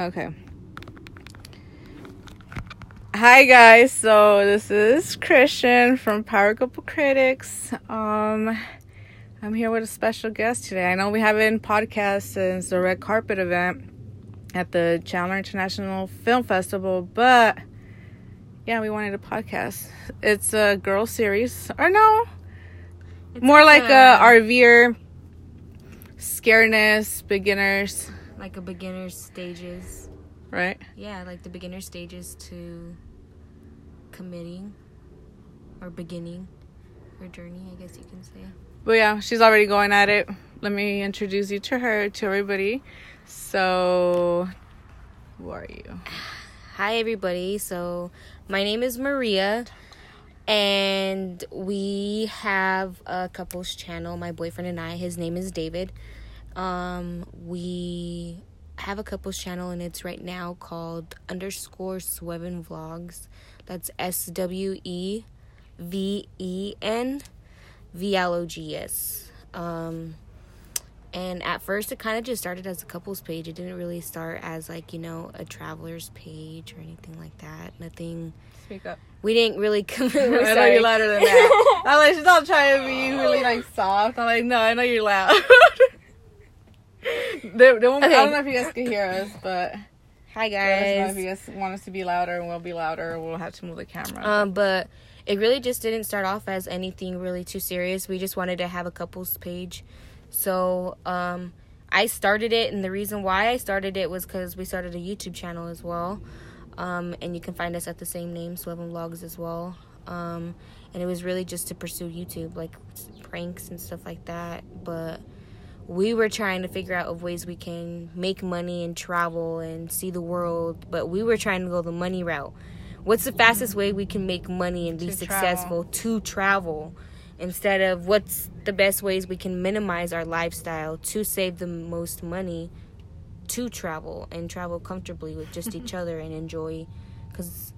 Okay. Hi guys, so this is Christian from Power Couple Critics. Um, I'm here with a special guest today. I know we haven't podcast since the red carpet event at the Chandler International Film Festival, but yeah, we wanted a podcast. It's a girl series, or no, It's more like a, a- RVer, scareness, beginners, like a beginner's stages. right? Yeah, like the beginner stages to committing or beginning her journey, I guess you can say. But yeah, she's already going at it. Let me introduce you to her, to everybody. So, who are you? Hi, everybody. So, my name is Maria, and we have a couples channel. My boyfriend and I. His name is David. Um, we have a couples channel, and it's right now called underscore Sweven Vlogs. That's S W E V E N V L O G S. Um, and at first, it kind of just started as a couples page. It didn't really start as like you know a traveler's page or anything like that. Nothing. Speak up. We didn't really come. I know you're louder than that. I'm like, she's not trying to be really like soft. I'm like, no, I know you're loud. They, they won't, I don't know if you guys can hear us, but Hi let us know guys. if you guys want us to be louder, and we'll be louder. We'll have to move the camera. Um, but it really just didn't start off as anything really too serious. We just wanted to have a couples page. So, um, I started it, and the reason why I started it was because we started a YouTube channel as well. Um, and you can find us at the same name, Sweven Vlogs, as well. Um, and it was really just to pursue YouTube, like pranks and stuff like that. But we were trying to figure out of ways we can make money and travel and see the world. But we were trying to go the money route. What's the fastest way we can make money and be To successful to travel? Instead of what's the best ways we can minimize our lifestyle to save the most money to travel and travel comfortably with just each other and enjoy because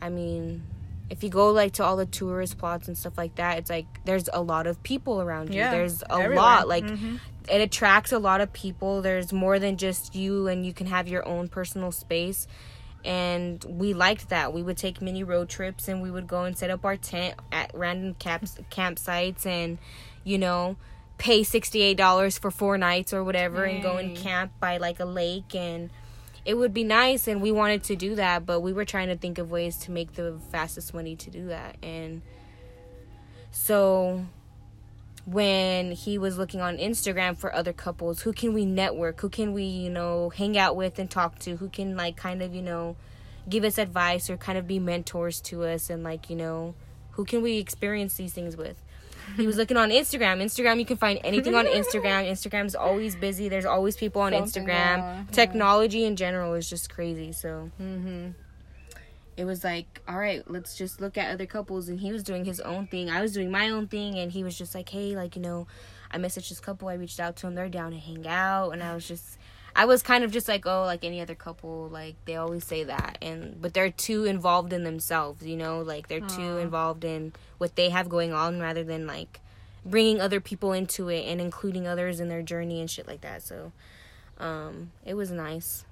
i mean if you go like to all the tourist plots and stuff like that it's like there's a lot of people around you. Yeah, there's a everywhere. lot like Mhm. it attracts a lot of people. There's more than just you and you can have your own personal space. And we liked that. We would take mini road trips and we would go and set up our tent at random camps campsites and you know pay $68 for four nights or whatever and go and camp by like a lake and it would be nice and we wanted to do that but we were trying to think of ways to make the fastest money to do that and so when he was looking on Instagram for other couples, who can we network? Who can we, you know, hang out with and talk to? Who can like kind of, you know, give us advice or kind of be mentors to us and like, you know, who can we experience these things with? He was looking on Instagram. Instagram, you can find anything on Instagram. Instagram's always busy. There's always people on Something Instagram. Technology in general is just crazy. So Mhm. it was like, all right, let's just look at other couples. And he was doing his own thing. I was doing my own thing. And he was just like, hey, like, you know, I messaged this couple. I reached out to them. They're down to hang out. And I was just, I was kind of just like, oh, like any other couple. Like, they always say that. And, but they're too involved in themselves, you know? Like, they're too involved in what they have going on rather than like bringing other people into it and including others in their journey and shit like that. So, um, it was nice.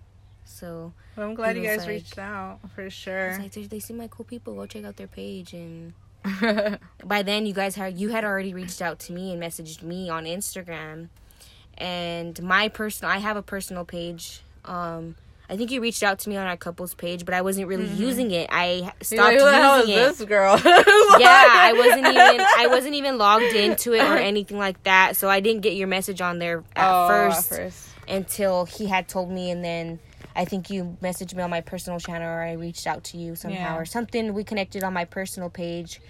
So, Well, I'm glad you guys like- reached out for sure. like they, they seem like cool people. Go check out their page. And by then, you guys had you had already reached out to me and messaged me on Instagram. And my personal, I have a personal page. Um, I think you reached out to me on our couples page, but I wasn't really using it. I stopped like, who the hell is using it. this girl? Yeah, I wasn't even I wasn't even logged into it or anything like that. So I didn't get your message on there at Oh, first At first. until he had told me and then I think you messaged me on my personal channel or I reached out to you somehow Yeah. or something. We connected on my personal page,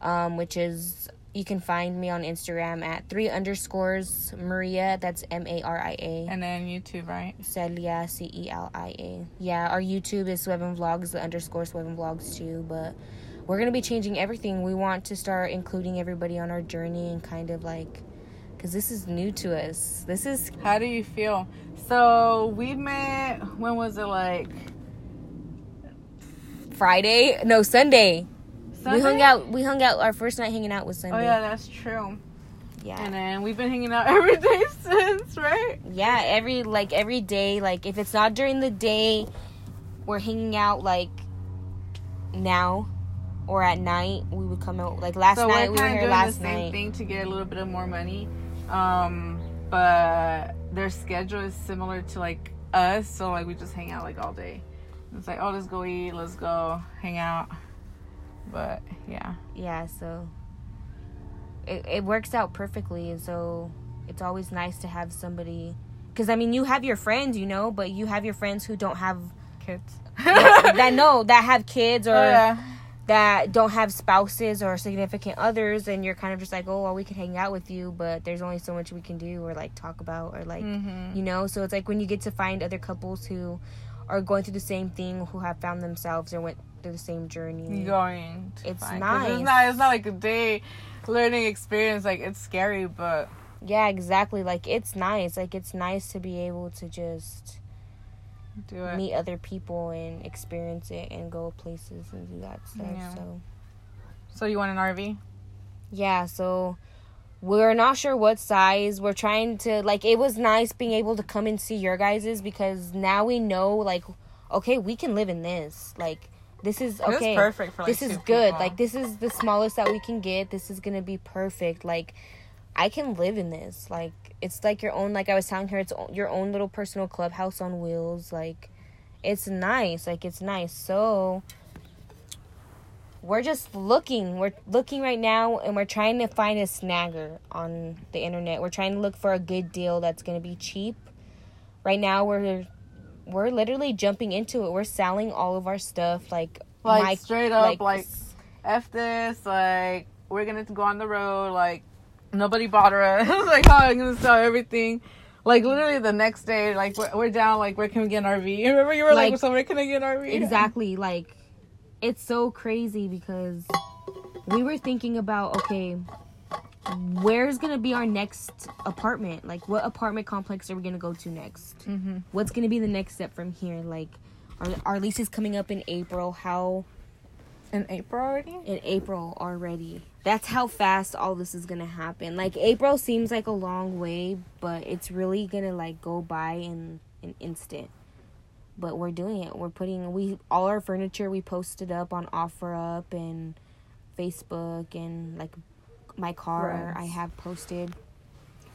um, which is you can find me on Instagram at three underscores Maria. That's M A R I A. And then YouTube, right? Celia C E L I A. Yeah, our YouTube is Sweven Vlogs, the underscore Sweven Vlogs too. But we're gonna be changing everything. We want to start including everybody on our journey and kind of like, cause this is new to us. This is How do you feel? So we met. When was it? Like Friday, no Sunday. We hung out. We hung out. Our first night hanging out was Sunday. Oh yeah, that's true. Yeah. And then we've been hanging out every day since, right? yeah, every like every day, like if it's not during the day, we're hanging out like now or at night. We would come out like last so night we're were here doing the same night. thing to get a little bit of more money. Um, but their schedule is similar to like us, so like we just hang out like all day. It's like, oh, let's go eat, let's go hang out. But yeah, Yeah, so it it works out perfectly, and so it's always nice to have somebody. Because I mean, you have your friends, you know, but you have your friends who don't have kids. that know that have kids or Oh, yeah. that don't have spouses or significant others and you're kind of just like oh well we can hang out with you but there's only so much we can do or like talk about or like Mhm. you know so it's like when you get to find other couples who are going through the same thing who have found themselves or went through the same journey going. It's 'cause It's not. It's not like a day learning experience. Like it's scary, but yeah exactly like it's nice like it's nice to be able to just do it. meet other people and experience it and go places and do that stuff Yeah. so So you want an RV? yeah so we're not sure what size. We're trying to like it was nice being able to come and see your guys's because now we know like okay we can live in this. Like this is okay. perfect for like this is good. people. like this is the smallest that we can get. This is gonna be perfect. Like i can live in this. Like it's like your own like i was telling her it's o- your own little personal clubhouse on wheels. Like it's nice. Like it's nice. So we're just looking we're looking right now and we're trying to find a snagger on the internet we're trying to look for a good deal that's gonna be cheap right now we're we're literally jumping into it we're selling all of our stuff like Like my- straight up, like, f this. Like we're gonna go on the road. Like nobody bother us. like how I'm gonna sell everything. Like literally the next day, like we're, we're down. Like where can we get an RV? Remember you were like, Like- so where can I get an RV? exactly like it's so crazy because we were thinking about okay where's gonna be our next apartment? Like what apartment complex are we gonna go to next? Mm-hmm. what's gonna be the next step from here? Like our, our lease is coming up in april. How In April already. in april already. That's how fast all this is gonna happen. Like april seems like a long way but it's really gonna like go by in an instant but we're doing it. We're putting we all our furniture we posted up on offerup and facebook and like my car Right. i have posted.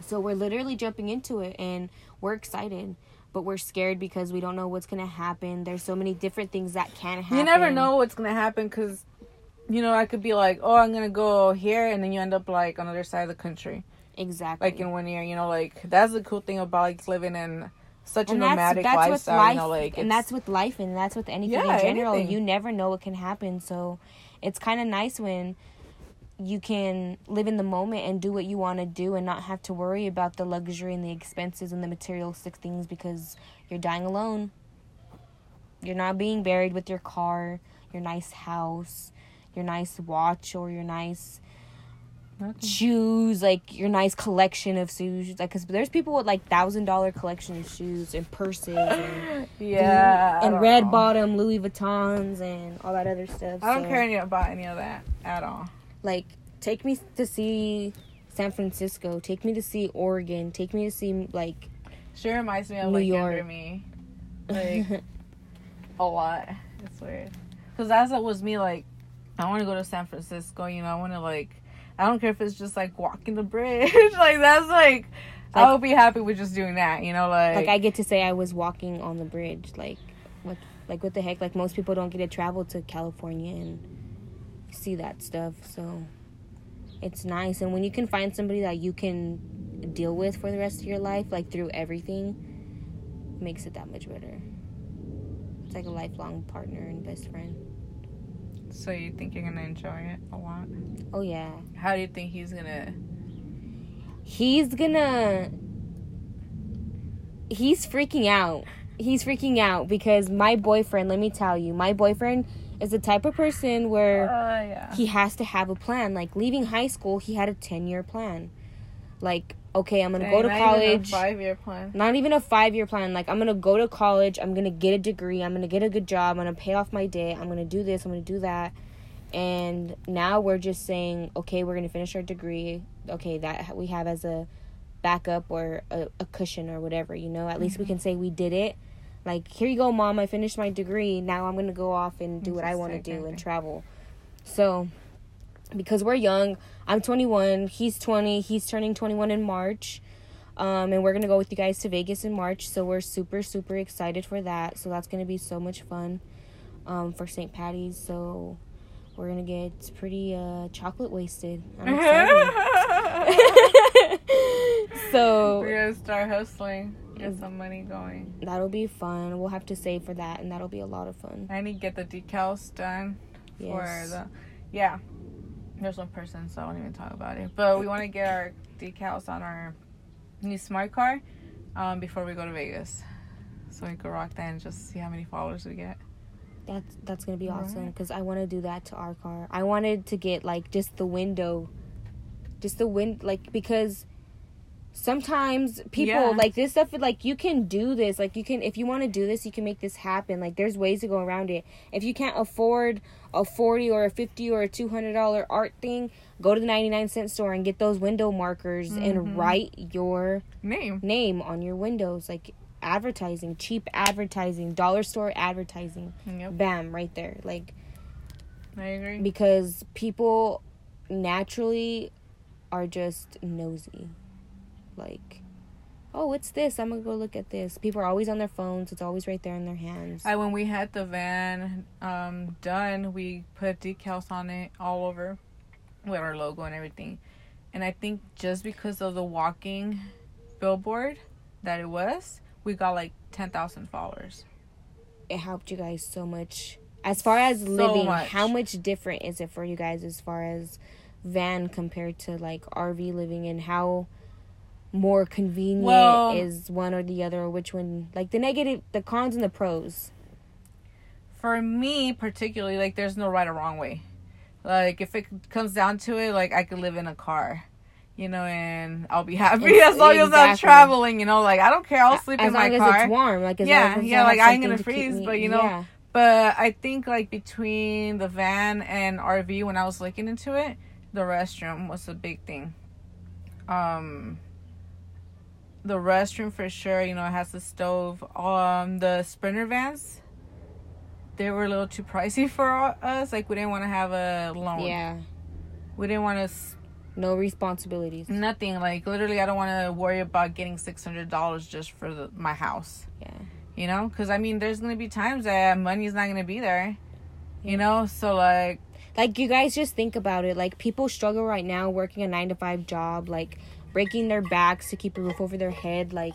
So we're literally jumping into it and we're excited but we're scared because we don't know what's gonna happen. There's so many different things that can happen You never know what's gonna happen because, you know, I could be like, oh, I'm gonna go here, and then you end up like on the other side of the country, exactly. Like in one year. You know, like that's the cool thing about like living in such a and that's, nomadic that's with lifestyle. life you know, like and that's with life and that's with anything Yeah, in general anything. you never know what can happen so it's kind of nice when you can live in the moment and do what you want to do and not have to worry about the luxury and the expenses and the materialistic things because you're dying alone you're not being buried with your car your nice house your nice watch or your nice Nothing. shoes, like your nice collection of shoes. Like, cause there's people with like thousand dollar collection of shoes and purses and, yeah, I and red know. bottom Louis Vuittons and all that other stuff. I don't So, care about any of that at all. Like, take me to see San Francisco. Take me to see Oregon. Take me to see like She reminds me of New like York. younger me, like a lot. It's weird because that's what was me like. I want to go to San Francisco. You know, I want to like. I don't care if it's just like walking the bridge. like that's like, I would be happy with just doing that. You know, like, like I get to say I was walking on the bridge. Like, what like what the heck? Like most people don't get to travel to California and see that stuff. So it's nice, and when you can find somebody that you can deal with for the rest of your life, like through everything, makes it that much better. It's like a lifelong partner and best friend. So you think you're gonna enjoy it a lot? Oh yeah, How do you think he's gonna? he's gonna. He's freaking out. He's freaking out because my boyfriend. Let me tell you, my boyfriend is the type of person where. Uh, yeah. he has to have a plan. Like leaving high school, he had a 10 year plan. Like, okay, I'm gonna go to college. Five year plan. Not even a five year plan. Like, I'm gonna go to college. I'm gonna get a degree. I'm gonna get a good job. I'm gonna pay off my debt. I'm gonna do this. I'm gonna do that. and now we're just saying, okay, we're gonna finish our degree. Okay, that we have as a backup or a, a cushion or whatever. You know, at least we can say we did it. Like, here you go, mom. I finished my degree. Now I'm gonna go off and do what I want to do and travel. So, because we're young, I'm 21. He's 20. He's turning 21 in March. Um, and we're gonna go with you guys to Vegas in March. So we're super super excited for that. So that's gonna be so much fun. Um, for St. Patty's. So we're gonna get pretty uh chocolate wasted. I'm excited. so We're gonna start hustling, get some money going. that'll be fun. We'll have to save for that, and that'll be a lot of fun. I need to get the decals done for the. Yeah, there's one person, so I won't even talk about it. But we want to get our decals on our new smart car um, before we go to Vegas, so we can rock that and just see how many followers we get. That's that's gonna be awesome Right. because I want to do that to our car. I wanted to get like just the window, just the wind like because sometimes people Yeah. like this stuff like you can do this like you can if you want to do this you can make this happen like there's ways to go around it if you can't afford a 40 or a 50 or a 200 dollar art thing go to the 99 cent store and get those window markers Mhm. and write your Name. name on your windows like advertising cheap advertising dollar store advertising Yep, bam right there like I agree. because people naturally are just nosy like oh what's this i'm gonna go look at this people are always on their phones it's always right there in their hands I when we had the van um, done, we put decals on it all over with our logo and everything. And I think just because of the walking billboard that it was, we got like ten thousand followers. it helped you guys so much as far as So living much. how much different is it for you guys as far as van compared to like rv living and how more convenient Well- is one or the other or which one like the negative the cons and the pros For me, particularly, like there's no right or wrong way. Like if it comes down to it, like I could live in a car. You know, and I'll be happy It's- as long as I'm traveling. You know, like I don't care. I'll sleep as in my as car. it's warm like as Yeah, as yeah, like, I ain't gonna to freeze, but, you know, yeah. But I think like between the van and RV, when I was looking into it, the restroom was a big thing. Um, the restroom for sure. You know, it has the stove. Um, the Sprinter vans, they were a little too pricey for us. Like we didn't want to have a loan. yeah We didn't want to no responsibilities nothing. Like literally, I don't want to worry about getting six hundred dollars just for the, my house. yeah You know, because I mean, there's gonna be times that money's not gonna be there. You know, so like, like you guys just think about it like people struggle right now working a nine to five job like breaking their backs to keep a roof over their head like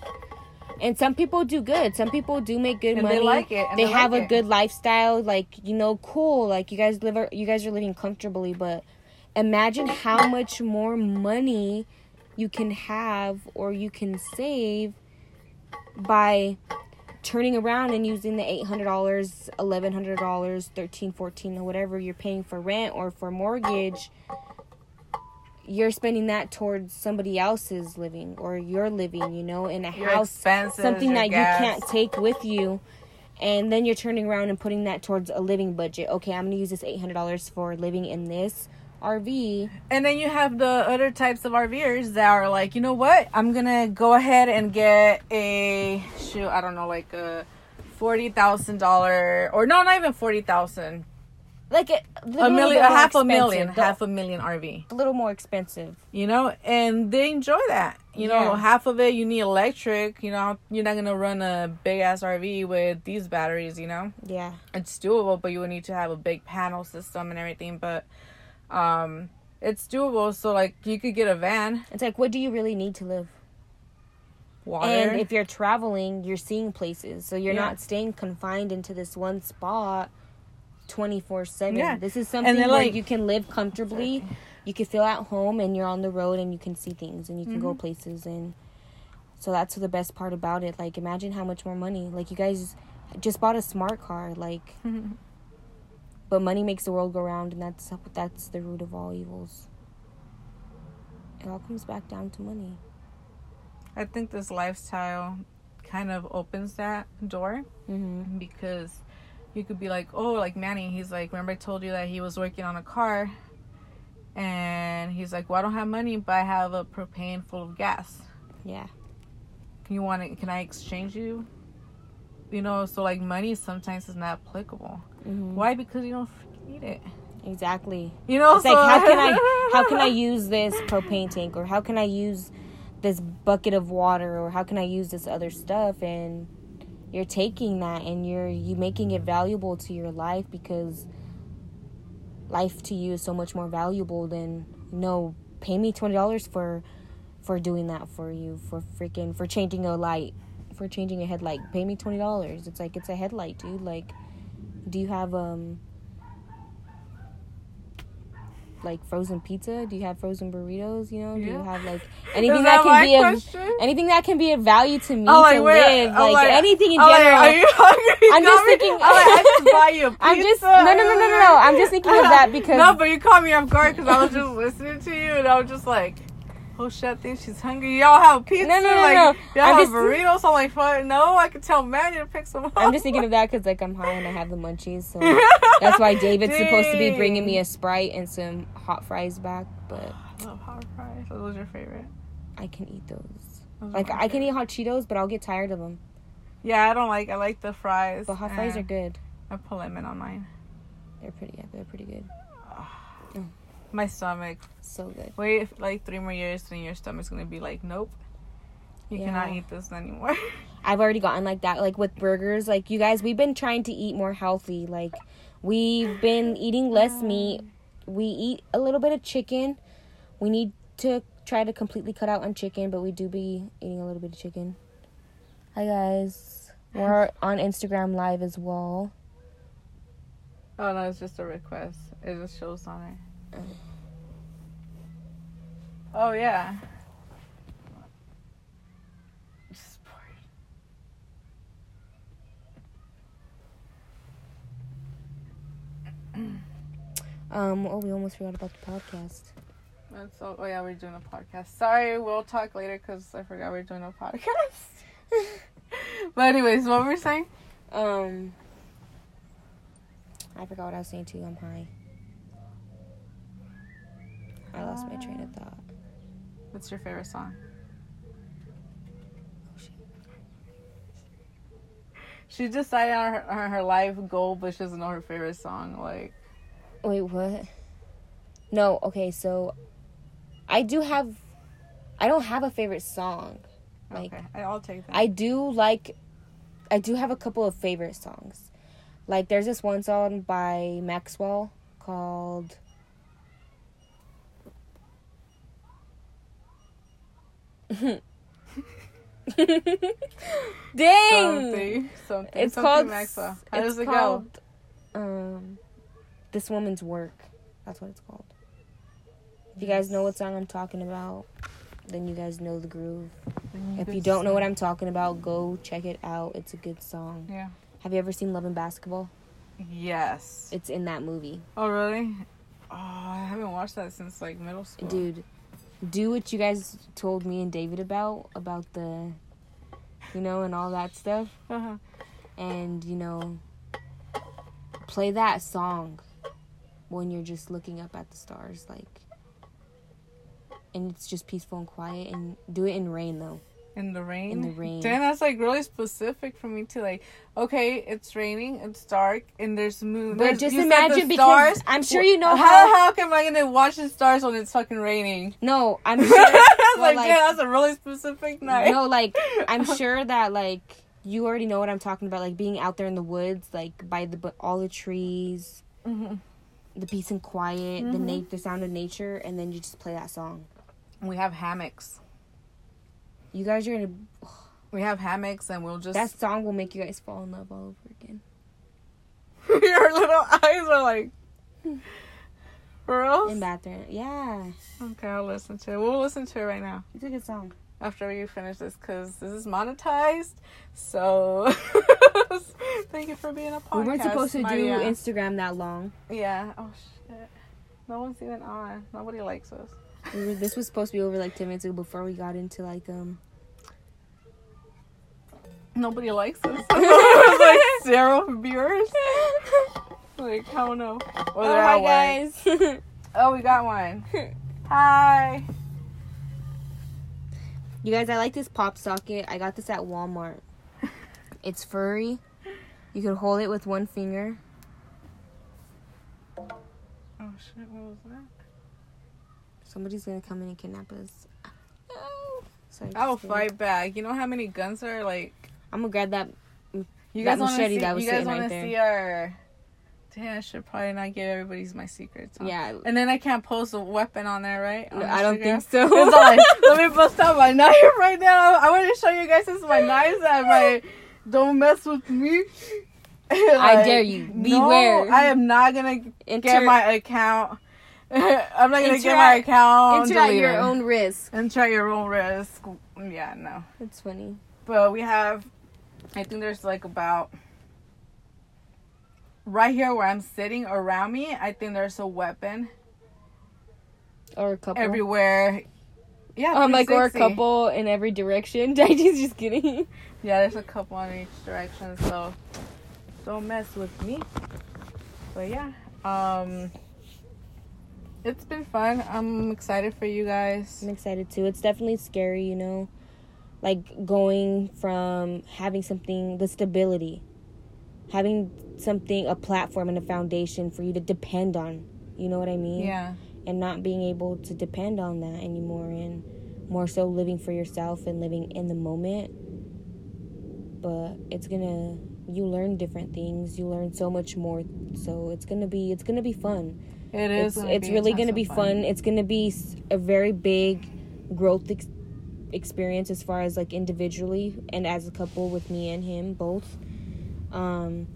and some people do good. Some people do make good And money. they like it, and they they have like a it. good lifestyle like you know cool. Like you guys live you guys are living comfortably but imagine how much more money you can have or you can save by turning around and using the $800 $1100 $13 14 or whatever you're paying for rent or for mortgage you're spending that towards somebody else's living or your living you know in a your house something that gas. you can't take with you and then you're turning around and putting that towards a living budget okay i'm gonna use this $800 for living in this rv And then you have the other types of RVers that are like, you know what? I'm gonna go ahead and get a shoot. I don't know, like a forty thousand dollar, or no, not even forty thousand. Like a, A million, a half a million, half a, million RV. a little more expensive You know, and they enjoy that. You know, half of it you need electric. You know, you're not gonna run a big ass RV with these batteries. You know. yeah it's doable, but you would need to have a big panel system and everything. But um, it's doable. So like you could get a van, it's like what do you really need to live water. And if you're traveling, you're seeing places. So you're Yeah. not staying confined into this one spot 24 7. Yeah. This is something where like- you can live comfortably. You can feel at home and you're on the road and you can see things and you can go Mm-hmm. places. And so that's the best part about it. Like, imagine how much more money. Like, you guys just bought a smart car. Like, but money makes the world go round, and that's that's the root of all evils. It all comes back down to money. I think this lifestyle kind of opens that door Mm-hmm. because you could be like, oh, like Manny. He's like, remember I told you that he was working on a car, and he's like, well, I don't have money, but I have a propane full of gas. Yeah. Can you want it? Can I exchange you? You know, so like money sometimes is not applicable. Mhm. Why? Because you don't need it. Exactly. You know, It's so like how can I how can I use this propane tank or how can I use this bucket of water or how can I use this other stuff and you're taking that and you're you making it valuable to your life because life to you is so much more valuable than no pay me twenty dollars for for doing that for you for freaking for changing a light for changing a headlight. Pay me twenty dollars. It's like it's a headlight dude. Like do you have um like frozen pizza? Do you have frozen burritos? You know, do you have like anything that, that can be question? of anything that can be of value to me Oh, like, to wait, live, oh, like, like- anything in oh, like, general. are you hungry? I'm just thinking- oh, like, I buy you a pizza. I'm just no no no no no no. I'm just thinking of that because no, but you caught me off guard because I was just listening to you and I was just like, oh shit, I think she's hungry. Y'all have pizza? No, no, no, like, no. Y'all I'm have burritos? I'm like, fuck, no, I can tell Manny to pick some up. I'm just thinking of that because like I'm high and I have the munchies, so that's why David's supposed to be bringing me a sprite and some hot fries back, but I love hot fries. What was your favorite? I can eat those. Those Like I can eat hot Cheetos, but I'll get tired of them. Yeah, I don't like. I like the fries. But hot fries are eh. good. I put lemon on mine. They're pretty. Yeah, they're pretty good. Oh. My stomach. So good. Wait like three more years, and your stomach's gonna be like, nope. You cannot eat this anymore. I've already gotten like that, like with burgers. Like you guys, we've been trying to eat more healthy. Like we've been eating less meat. We eat a little bit of chicken. We need to try to completely cut out on chicken, but we do be eating a little bit of chicken. Hi guys, we're on Instagram Live as well. oh no, it's just a request. It just shows on it. Oh yeah. Um, oh, we almost forgot about the podcast. That's all. Oh yeah, we're doing a podcast. Sorry, we'll talk later because I forgot we're doing a podcast. but anyways, what were we saying? Um, I forgot what I was saying to you. I'm high. I lost my train of thought. What's your favorite song? Oh. She decided on her, on her life goal, but she doesn't know her favorite song. Like, Wait, what? No, okay, so I do have I don't have a favorite song. Like okay, I'll take that. I do like I do have a couple of favorite songs. Like there's this one song by Maxwell called Dang! something, something. It's something called Maxwell. How does it called, Um This Woman's Work. That's what it's called. If you guys know what song I'm talking about, then you guys know the groove. go? If you don't know what I'm talking about, go check it out. It's a good song. Yeah. Have you ever seen Love and Basketball? Yes. It's in that movie. Oh really? Oh, I haven't watched that since like middle school. Dude, do what you guys told me and David about about the you know and all that stuff Uh-huh. and you know play that song when you're just looking up at the stars like and it's just peaceful and quiet and do it in rain though. In the rain. In the rain. Damn, that's like really specific for me to like. Okay, it's raining, it's dark, and there's moon. But There's- just you said the imagine because stars. I'm sure you know how how the hell am I gonna watch the stars when it's fucking raining? No, I'm sure well, like, like- damn, that's a really specific night. No, like I'm sure that like you already know what I'm talking about. Like being out there in the woods, like by the all the trees, Mhm. the peace and quiet, the Mhm. na- the sound of nature, and then you just play that song. We have hammocks. You guys are gonna. We have hammocks, and we'll just. That song will make you guys fall in love all over again. your little eyes are like. For real? In bathroom, yeah, Okay, I'll listen to it. We'll listen to it right now it's a good song. after we finish this because this is monetized. So, thank you for being a podcast. we weren't supposed to Maria. do Instagram that long. Yeah. Oh shit. No one's even on. Nobody likes us. We were, this was supposed to be over like ten minutes ago before we got into like um. Nobody likes us. like zero viewers. Like, I don't know. Oh, hi guys. Oh, we got one. Hi. you guys, I like this pop socket. I got this at Walmart. It's furry. You can hold it with one finger. Oh shit! What was that? Somebody's gonna come in and kidnap us. Sorry, I will fight back. You know how many guns are like? I'm gonna grab that. You That guys want to see? that was you guys sitting right want to see our? Damn, I should probably not give everybody's my secrets. huh? Yeah. And then I can't post a weapon on there, right? On No, I don't Instagram? think so. Like, let me bust out my knife right now. I want to show you guys this is my knives and my. Don't mess with me. I dare you. Beware. No, I am not gonna Enter, get my account. I'm not gonna Enter get my account. enter at your own risk. Enter at your own risk. Yeah, no. It's funny. But we have, I think there's like about right here where I'm sitting around me. I think there's a weapon Or a couple. everywhere. Yeah, Um, like or a couple in every direction. Just just kidding. Yeah, there's a couple in each direction, so don't mess with me. But yeah, um, it's been fun. I'm excited for you guys. I'm excited too. It's definitely scary, you know, like going from having something, the stability, having something, a platform and a foundation for you to depend on. You know what I mean? Yeah, And not being able to depend on that anymore, and more so living for yourself and living in the moment. But it's gonna, you learn different things. You learn so much more. So it's gonna be, it's gonna be fun. It is. it's it's really going to be fun. It's going to be a very big growth ex- experience as far as like individually and as a couple with me and him both. Um,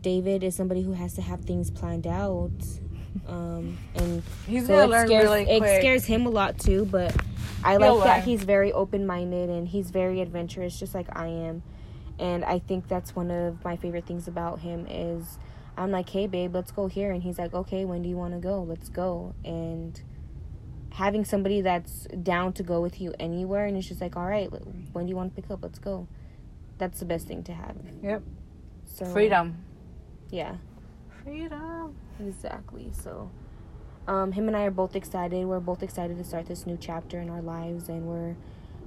David is somebody who has to have things planned out. Um, and He's so gonna learn scares really it scares him a lot too, but I He'll like that he's very open-minded and he's very adventurous just like I am. And I think that's one of my favorite things about him is I'm like, "Hey babe, let's go here." And he's like, "Okay, when do you want to go? Let's go." And having somebody that's down to go with you anywhere and it's just like, "All right, when do you want to pick up? Let's go." That's the best thing to have. Yep. So Freedom. Yeah. Freedom. Exactly. So, um, him and I are both excited. We're both excited to start this new chapter in our lives, and we're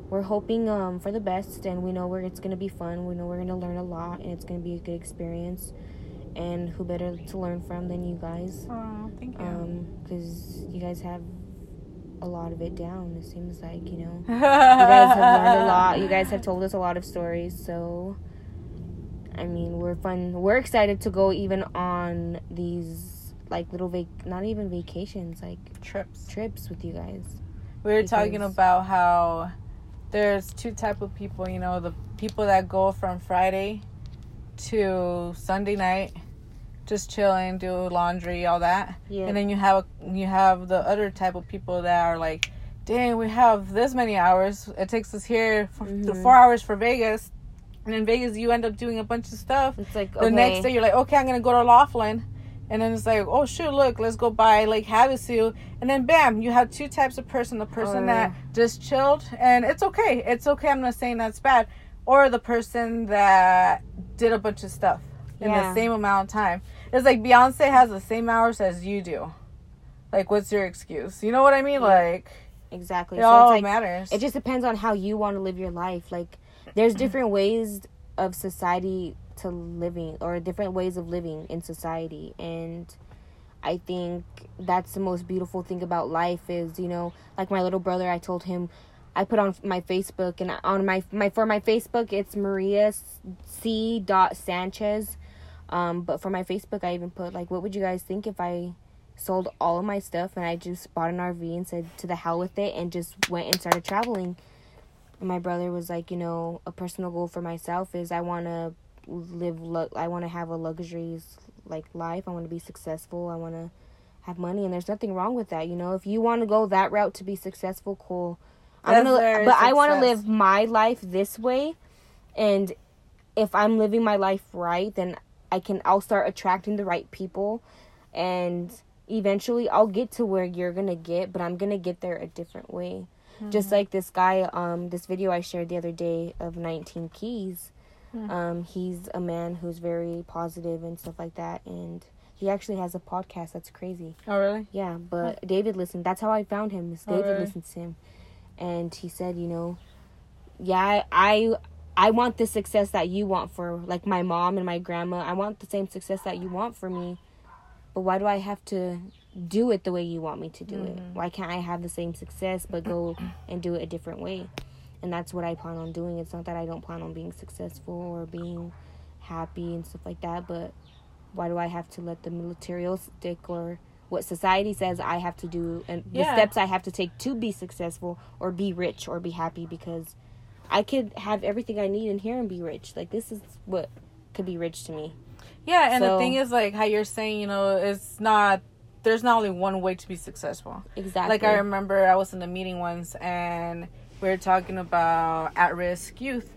we're hoping um for the best. And we know where it's gonna be fun. We know we're gonna learn a lot, and it's gonna be a good experience. And who better to learn from than you guys? Oh, thank you. Um, because you guys have a lot of it down. It seems like you know you you guys have learned a lot. You guys have told us a lot of stories. So, I mean, we're fun. We're excited to go even on these like little vac, not even vacations, like trips. trips with you guys. We were talking about how there's two type of people. You know, the people that go from Friday to Sunday night, just chilling, do laundry, all that. Yeah. And then you have you have the other type of people that are like, dang, we have this many hours. It takes us here for Mhm. four hours for Vegas, and in Vegas you end up doing a bunch of stuff. it's like The next day you're like, okay, I'm gonna go to Laughlin. And then it's like, oh shoot, look, let's go by Lake Havasu. And then bam, you have two types of person. The person Oh, that just chilled and it's okay. It's okay. I'm not saying that's bad. Or the person that did a bunch of stuff in Yeah. the same amount of time. It's like Beyonce has the same hours as you do. Like, what's your excuse? You know what I mean? Yeah. Like, exactly. it So all like matters. it just depends on how you want to live your life. Like there's mm-hmm. different ways of society to living or different ways of living in society and I think that's the most beautiful thing about life is, you know, like my little brother I told him I put on my Facebook and on my my for my Facebook it's Maria C dot Sanchez. Um, but for my Facebook I even put like what would you guys think if I sold all of my stuff and I just bought an RV and said to the hell with it and just went and started traveling. And my brother was like, you know, a personal goal for myself is I want to live look I want to have a luxuries like life. I want to be successful. I want to have money and there's nothing wrong with that, you know. If you want to go that route to be successful, cool. I'm gonna but I want to live my life this way and if I'm living my life right, then I can I'll start attracting the right people and eventually I'll get to where you're going to get, but I'm going to get there a different way. Just like this guy um this video I shared the other day of 19 keys. Hmm. Um he's a man who's very positive and stuff like that and He actually has a podcast. That's crazy. Oh, really? Yeah, but David listened. That's how I found him. Is Oh, David really? listened to him, and he said, you know, yeah, I I want the success that you want for like my mom and my grandma. I want the same success that you want for me, but why do I have to do it the way you want me to do it? Mm-hmm. Why can't I have the same success but go and do it a different way? And that's what I plan on doing. It's not that I don't plan on being successful or being happy and stuff like that, but why do I have to let the materialistic or what society says I have to do and the steps I have to take to be successful or be rich or be happy because I could have everything I need in here and be rich. Like this is what could be rich to me. Yeah, and the thing is, like how you're saying, you know, it's not. There's not only one way to be successful. Exactly. Like I remember, I was in a meeting once, and we were talking about at-risk youth,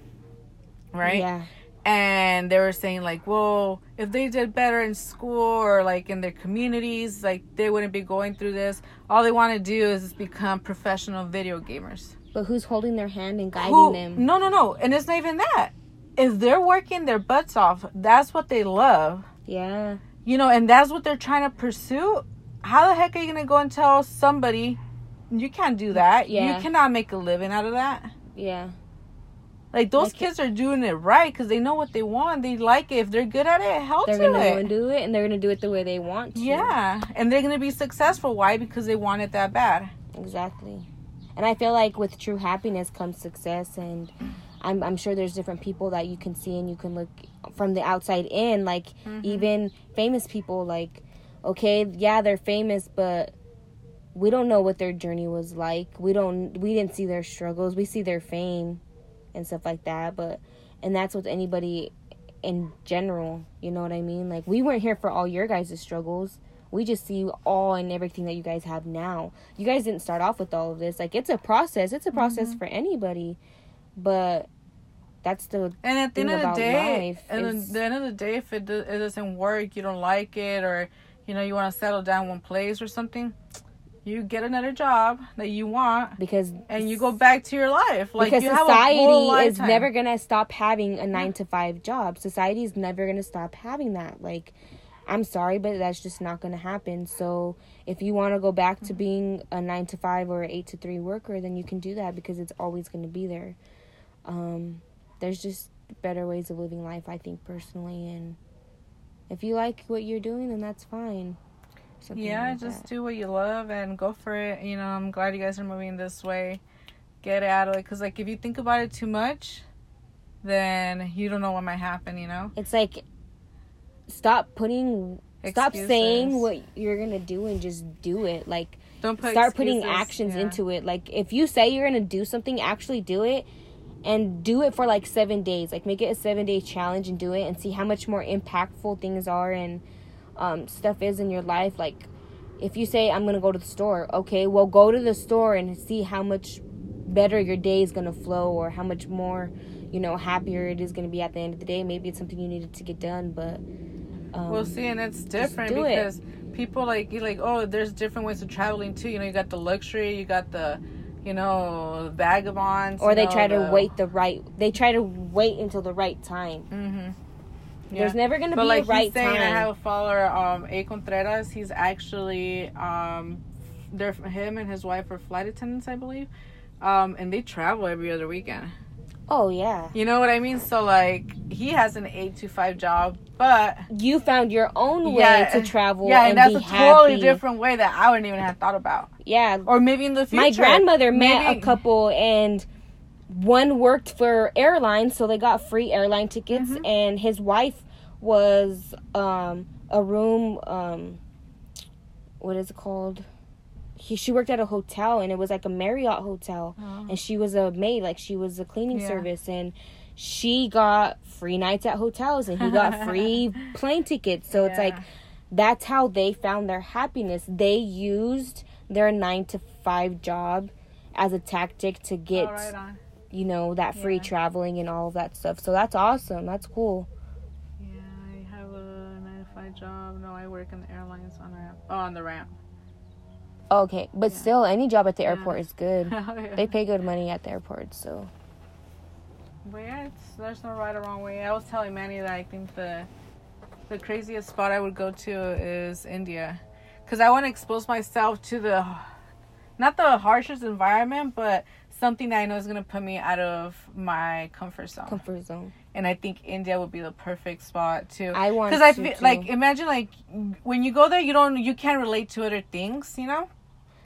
right? Yeah. And they were saying like well if they did better in school or like in their communities like they wouldn't be going through this all they want to do is become professional video gamers But who's holding their hand and guiding Who- them? no no no and it's not even that if they're working their butts off that's what they love Yeah. you know and that's what they're trying to pursue how the heck are you gonna go and tell somebody you can't do that Yeah. you cannot make a living out of that Yeah. Like those Like- kids are doing it right because they know what they want. They like it. If they're good at it, hell They're to gonna it. do it and they're gonna do it the way they want to. Yeah, and they're gonna be successful. Why? Because they want it that bad. Exactly. And I feel like with true happiness comes success and I'm I'm sure there's different people that you can see and you can look from the outside in like mm-hmm. even famous people like okay, yeah, they're famous but we don't know what their journey was like. We don't we didn't see their struggles. We see their fame and stuff like that, but and that's with anybody in general, you know what I mean? Like we weren't here for all your guys' struggles. We just see all and everything that you guys have now. You guys didn't start off with all of this. Like it's a process. It's a mm-hmm. process for anybody. But that's the And at the end of the day, and at the end of the day, if it, do, it doesn't work, you don't like it, or you know you want to settle down one place or something, you get another job that you want, because and you go back to your life. Like because you have a society is never gonna stop having a nine to five job. Society is never gonna stop having that. Like, I'm sorry, but that's just not gonna happen. So if you want to go back to being a nine to five or eight to three worker, then you can do that because it's always gonna be there. Um, there's just better ways of living life, I think personally, and if you like what you're doing, then that's fine. Something Yeah, like just that. do what you love and go for it. You know, I'm glad you guys are moving this way. Get out of it, cause like if you think about it too much, then you don't know what might happen. You know. It's like stop putting stop saying what you're gonna do and just do it. Like Don't put start putting actions yeah. into it. Like if you say you're gonna do something, actually do it and do it for like seven days. Like make it a seven day challenge and do it and see how much more impactful things are and um, stuff is in your life. Like if you say I'm gonna go to the store, okay, well go to the store and see how much better your day is gonna flow or how much more you know happier it is gonna be at the end of the day. Maybe it's something you needed to get done, but um, Well, see, and it's different do it. because people like you like oh, there's different ways of traveling too. You know, you got the luxury, you got the, you know, vagabonds, or they know, try to the- wait the right they try to wait until the right time Mhm. Yeah. there's never gonna But be like a right he's saying, I have a follower, um, A Contreras. He's actually, um, they're him and his wife are flight attendants, I believe, um, and they travel every other weekend. oh yeah You know what I mean? So like, he has an eight to five job, but you found your own way Yeah, to travel yeah, and, and that's be a totally happy. different way that I wouldn't even have thought about, yeah or maybe in the future. my grandmother met a couple and one worked for airlines so they got free airline tickets Mm-hmm. and his wife was um a room um what is it called he, she worked at a hotel and it was like a Marriott hotel Oh. and she was a maid like she was a cleaning Yeah. service and she got free nights at hotels and he got free plane tickets so it's like that's how they found their happiness they used their 9 to 5 job as a tactic to get Oh, right on. You know that free Yeah. traveling and all of that stuff so that's awesome that's cool Yeah, I have a nine to five job. No, I work in the airlines on ramp. Oh, on the ramp. okay but Yeah. still any job at the Yeah. airport is good Oh, yeah. they pay good money at the airport so But yeah, it's, there's no right or wrong way. I was telling Manny that I think the the craziest spot I would go to is India, because I want to expose myself to the, not the harshest environment, but something that I know is gonna put me out of my comfort zone. Comfort zone. and I think India would be the perfect spot too. I want because I feel too. like imagine like when you go there, you don't you can't relate to other things, you know,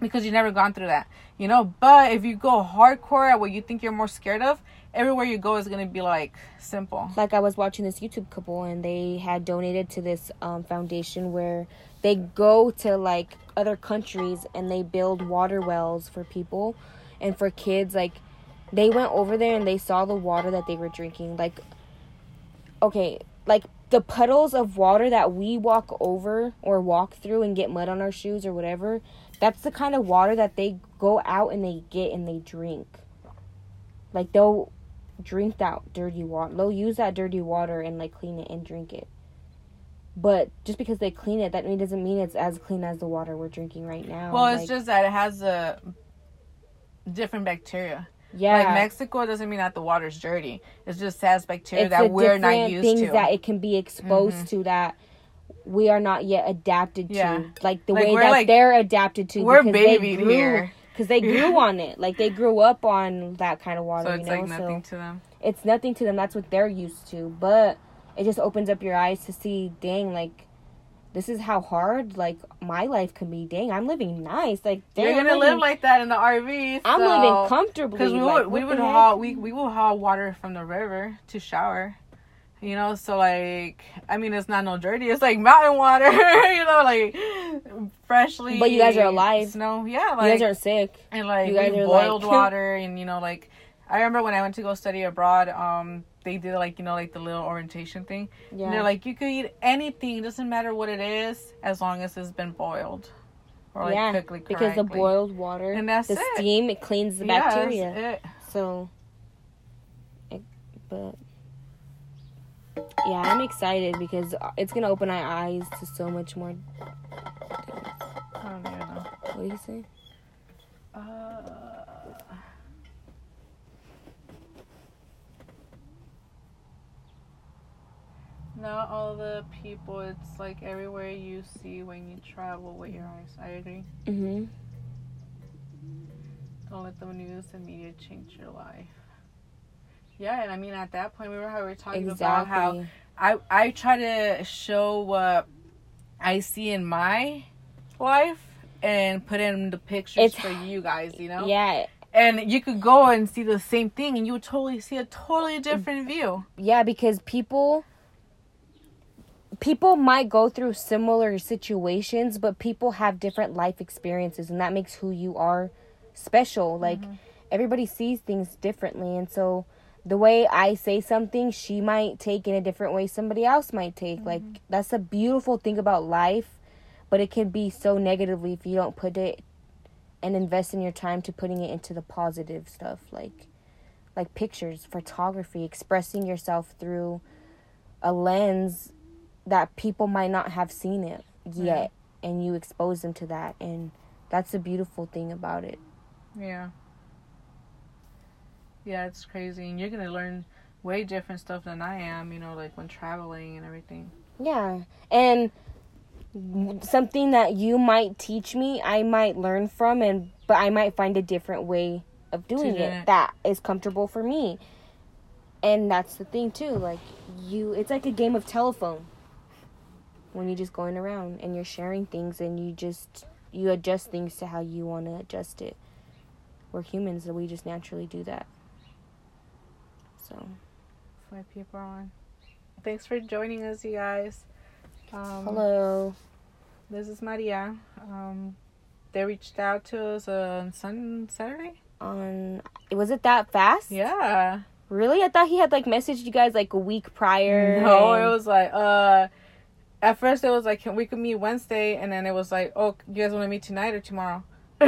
because you've never gone through that, you know. But if you go hardcore at what you think you're more scared of, everywhere you go is gonna be like simple. like I was watching this YouTube couple and they had donated to this um, foundation where they go to like other countries and they build water wells for people and for kids like they went over there and they saw the water that they were drinking like okay like the puddles of water that we walk over or walk through and get mud on our shoes or whatever that's the kind of water that they go out and they get and they drink like they'll drink that dirty water. They'll use that dirty water and like clean it and drink it. But just because they clean it, that doesn't mean it's as clean as the water we're drinking right now. Well, it's Like, just that it has a different bacteria. yeah, Like Mexico doesn't mean that the water's dirty. It just has bacteria it's that we're not used things to. Mm-hmm. that it can be exposed to that we are not yet adapted Yeah. to, like the Like, way that like- they're adapted to. we're because babied they grew, here. because they grew on it. Like they grew up on that kind of water. so it's you know? like nothing so to them. it's nothing to them. That's what they're used to. But it just opens up your eyes to see, dang, like this is how hard like my life can be. Dang, I'm living nice. Like dang, You're I'm gonna living, live like that in the RV. I'm living comfortably. Because we like, would we would heck? haul we we will haul water from the river to shower. You know, so like I mean it's not no dirty, it's like mountain water, you know, like freshly But you guys are alive. No, yeah, like, You guys aren't sick. and like you guys are, boiled like- water and you know like I remember when I went to go study abroad, um, they did like you know like the little orientation thing. Yeah. And they're like you could eat anything, doesn't matter what it is, as long as it's been boiled. Or like yeah, cooked like, because the boiled water And that's the it. steam it cleans the Yeah, that's bacteria. it. So, it, but yeah, I'm excited because it's gonna open my eyes to so much more. things. I don't even know. What do you say? Uh, not all the people. It's like everywhere you see when you travel with your eyes. I agree. Mm-hmm. Don't let the news and media change your life. Yeah, and I mean at that point we were how we were talking about how I I try to show what I see in my life and put in the pictures It's- for you guys. You know. Yeah, and you could go and see the same thing and you would totally see a totally different view yeah, because people people might go through similar situations, but people have different life experiences, and that makes who you are special. Like mm-hmm. everybody sees things differently, and so the way I say something, she might take in a different way somebody else might take. Like mm-hmm. that's a beautiful thing about life, but it can be so negatively if you don't put it and invest in your time to putting it into the positive stuff like like pictures, photography, expressing yourself through a lens that people might not have seen it yet and you expose them to that and that's the beautiful thing about it. yeah yeah it's crazy and you're gonna learn way different stuff than i am you know like when traveling and everything Yeah. And something that you might teach me, I might learn from and but I might find a different way of doing it it. that is comfortable for me. And that's the thing too, like you it's like a game of telephone. When you're just going around and you're sharing things and you just you adjust things to how you want to adjust it. We're humans and we just naturally do that. So, why people on thanks for joining us you guys um, hello. this is maria um, they reached out to us on sun saturday On was it that fast? yeah Really? I thought he had like messaged you guys like a week prior. No, and- it was like uh at first it was like can we could meet Wednesday and then it was like, Oh, you guys wanna meet tonight or tomorrow?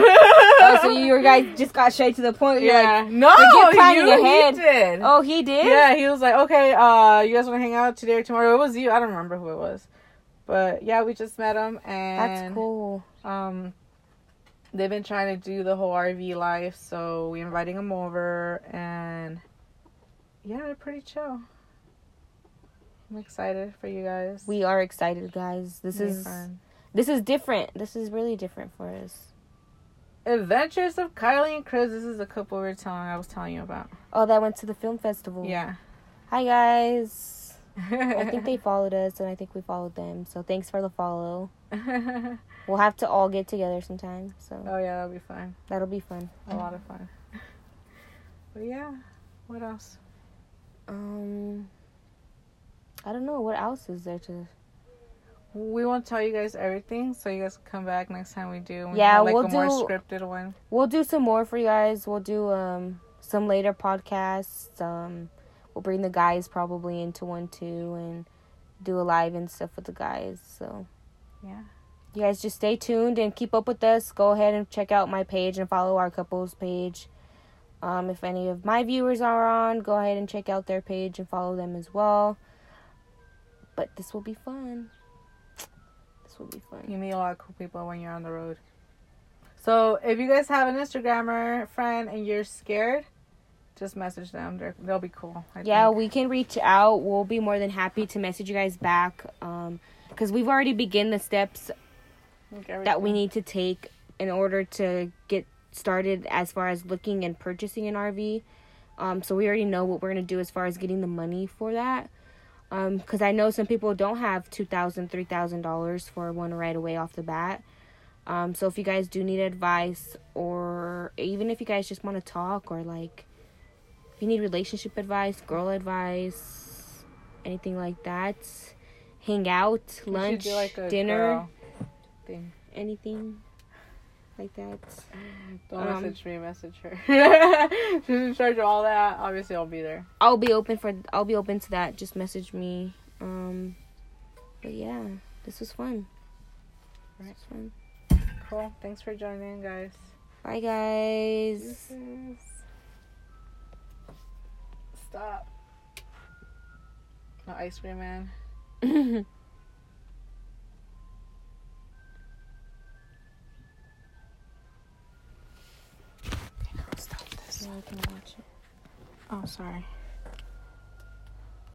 Oh, so you guys just got straight to the point. You're yeah. like, no, forget planning you, ahead. he did. oh, he did. Yeah, he was like, Okay, uh you guys wanna hang out today or tomorrow? It was you, I don't remember who it was. But yeah, we just met him and that's cool. um they've been trying to do the whole RV life, so we're inviting them over and yeah, they're pretty chill. I'm excited for you guys. We are excited, guys. This is fun. this is different. This is really different for us. Adventures of Kylie and Chris. This is a couple we were telling I was telling you about. Oh, that went to the film festival. Yeah. Hi guys. I think they followed us and I think we followed them. So thanks for the follow. We'll have to all get together sometime. So Oh yeah, that'll be fun. that'll be fun. A lot of fun. But yeah, what else? Um I don't know what else is there to We won't tell you guys everything, so you guys can come back next time we do. We Yeah, have, like we'll a more do- scripted one. We'll do some more for you guys. We'll do um some later podcasts. Um we'll bring the guys probably into one too and do a live and stuff with the guys. So Yeah. you guys just stay tuned and keep up with us. Go ahead and check out my page and follow our couples page. Um, if any of my viewers are on, go ahead and check out their page and follow them as well. But this will be fun. This will be fun. You meet a lot of cool people when you're on the road. So if you guys have an Instagrammer friend and you're scared, just message them. They're, they'll be cool. I Yeah, think. we can reach out. We'll be more than happy to message you guys back. Um, because we've already begun the steps Like that we need to take in order to get started as far as looking and purchasing an RV. Um, so we already know what we're gonna do as far as getting the money for that. Um, because I know some people don't have two thousand, three thousand dollars for one right away off the bat. Um, so if you guys do need advice, or even if you guys just want to talk, or like if you need relationship advice, girl advice, anything like that, hang out, lunch, like, dinner thing. anything like that. Don't Um, message me, message her. She's in charge of all that. Obviously, I'll be there. I'll be open for I'll be open to that. Just message me. Um but yeah, this was fun. This Right. was fun. Cool. Thanks for joining, guys. Bye guys. Stop. No ice cream man. So I can watch it. Oh, sorry.